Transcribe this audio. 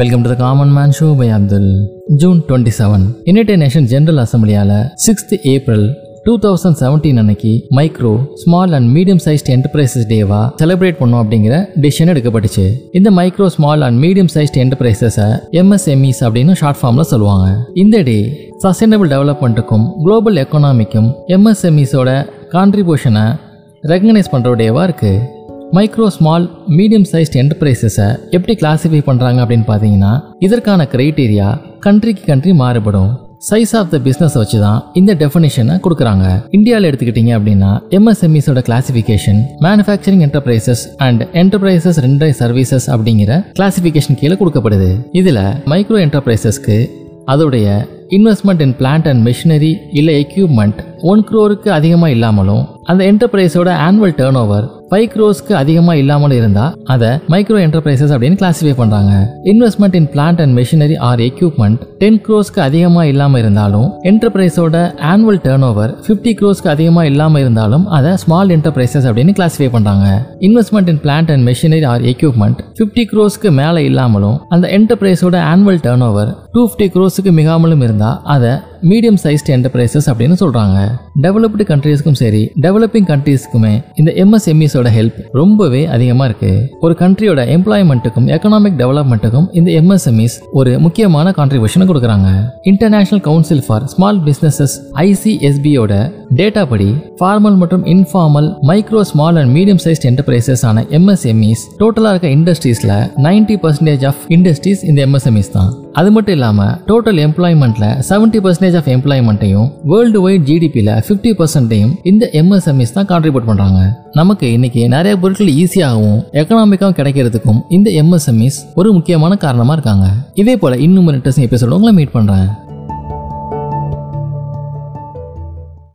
Welcome to the common man show by Abdul June twenty seven United Nation General அசம்பிளியால sixth April two thousand seventeen அன்னைக்கு micro small and medium sized enterprises டேவா celebrate பண்ணோம் அப்படிங்கிற decision எடுக்கப்பட்டுச்சு. இந்த micro small and medium sized என்டர்பிரைசஸை MSMEs அப்படின்னு short ஃபார்ம்ல சொல்லுவாங்க. இந்த day sustainable டெவலப்மெண்ட்டுக்கும் குளோபல் எக்கனாமிக்கும் எம்எஸ்எம்இஸோட கான்ட்ரிபியூஷனை ரெகனைஸ் பண்ணுற டேவாக இருக்குது மைக்ரோ ஸ்மால் மீடியம் சைஸ்ட் என்டர்பிரைசஸை எப்படி கிளாசிஃபை பண்ணுறாங்க அப்படின்னு பார்த்தீங்கன்னா இதற்கான க்ரைட்டீரியா கண்ட்ரிக்கு கண்ட்ரி மாறுபடும். சைஸ் ஆஃப் த பிஸ்னஸ் வச்சு தான் இந்த டெஃபினேஷனை கொடுக்குறாங்க. இந்தியாவில் எடுத்துக்கிட்டீங்க அப்படின்னா எம்எஸ்எம்இஸோட classification manufacturing enterprises and enterprises ரெண்டரை சர்வீசஸ் அப்படிங்கிற கிளாசிஃபிகேஷன் கீழே கொடுக்கப்படுது. இதில் மைக்ரோ என்டர்பிரைசஸ்க்கு அதோடைய investment in plant and machinery இல்லை எக்யூப்மெண்ட் ஒன் க்ரோருக்கு அதிகமாக இல்லாமலும் அந்த என்டர்பிரைஸோட ஆனுவல் டேர்ன் ஓவர் ஃபைவ் க்ரோஸ்க்கு அதிகமாக இல்லாமலும் இருந்தால் அதை மைக்ரோ என்டர்பிரைசஸ் அப்படின்னு கிளாஸிஃபை பண்ணுறாங்க investment in plant and machinery or equipment ten க்ரோஸ்க்கு அதிகமாக இல்லாமல் இருந்தாலும் என்டர்பிரைஸோட ஆனுவல் டேர்ன் ஓவர் ஃபிஃப்டி க்ரோஸ்க்கு அதிகமாக இல்லாமல் இருந்தாலும் அதை ஸ்மால் என்டர்பிரைசஸ் அப்படின்னு கிளாஸிஃபை பண்ணுறாங்க investment in plant and machinery or equipment fifty க்ரோஸ்க்கு மேலே இல்லாமலும் அந்த என்டர்பிரைஸோட annual turnover two fifty க்ரோஸுக்கு மிகாமலும் இருந்தால் அதை மீடியம் சைஸ்ட் என்டர்பிரைசஸ் அப்படின்னு சொல்கிறாங்க டெவலப்டு கண்ட்ரீஸ்க்கும் சரி டெவலப்பிங் கண்ட்ரீஸ்க்குமே இந்த எம்எஸ்எம்இஸோட ஹெல்ப் ரொம்பவே அதிகமாக இருக்குது ஒரு கண்ட்ரியோட எம்ப்ளாய்மெண்ட்டுக்கும் எக்கனாமிக் டெவலப்மெண்ட்டுக்கும் இந்த எம்எஸ்எம்இஸ் ஒரு முக்கியமான கான்ட்ரிபியூஷன் கொடுக்குறாங்க. International council for small businesses ஐசிஎஸ்பியோட data படி ஃபார்மல் மற்றும் informal micro small and medium sized enterprises ஆன எம்எஸ்எம்இஸ் டோட்டலாக இருக்க இண்டஸ்ட்ரீஸில் நைன்டி பர்சன்டேஜ் ஆஃப் இண்டஸ்ட்ரீஸ் இந்த எம்எஸ்எம்இஸ் தான். அது மட்டும் இல்லாமல் டோட்டல் எம்ப்ளாய்மெண்ட்ல செவன்டி பர்சன்டேஜ் ஆஃப் எம்ப்ளாய்மெண்ட்டையும் வேர்ல்டு வைட் ஜிடிபியில் ஃபிஃப்டி பர்சன்டையும் இந்த எம்எஸ்எம்இஸ் தான் கான்ட்ரிபியூட் பண்ணுறாங்க நமக்கு இன்னைக்கு நிறைய பொருட்கள் ஈஸியாகவும் எக்கனாமிக்காகவும் கிடைக்கிறதுக்கும் இந்த எம்எஸ்எம்இஸ் ஒரு முக்கியமான காரணமாக இருக்காங்க. இதே போல இன்னும் இன்ட்ரெஸ்டிங் எபிசோட உங்களை மீட் பண்ணுறேன்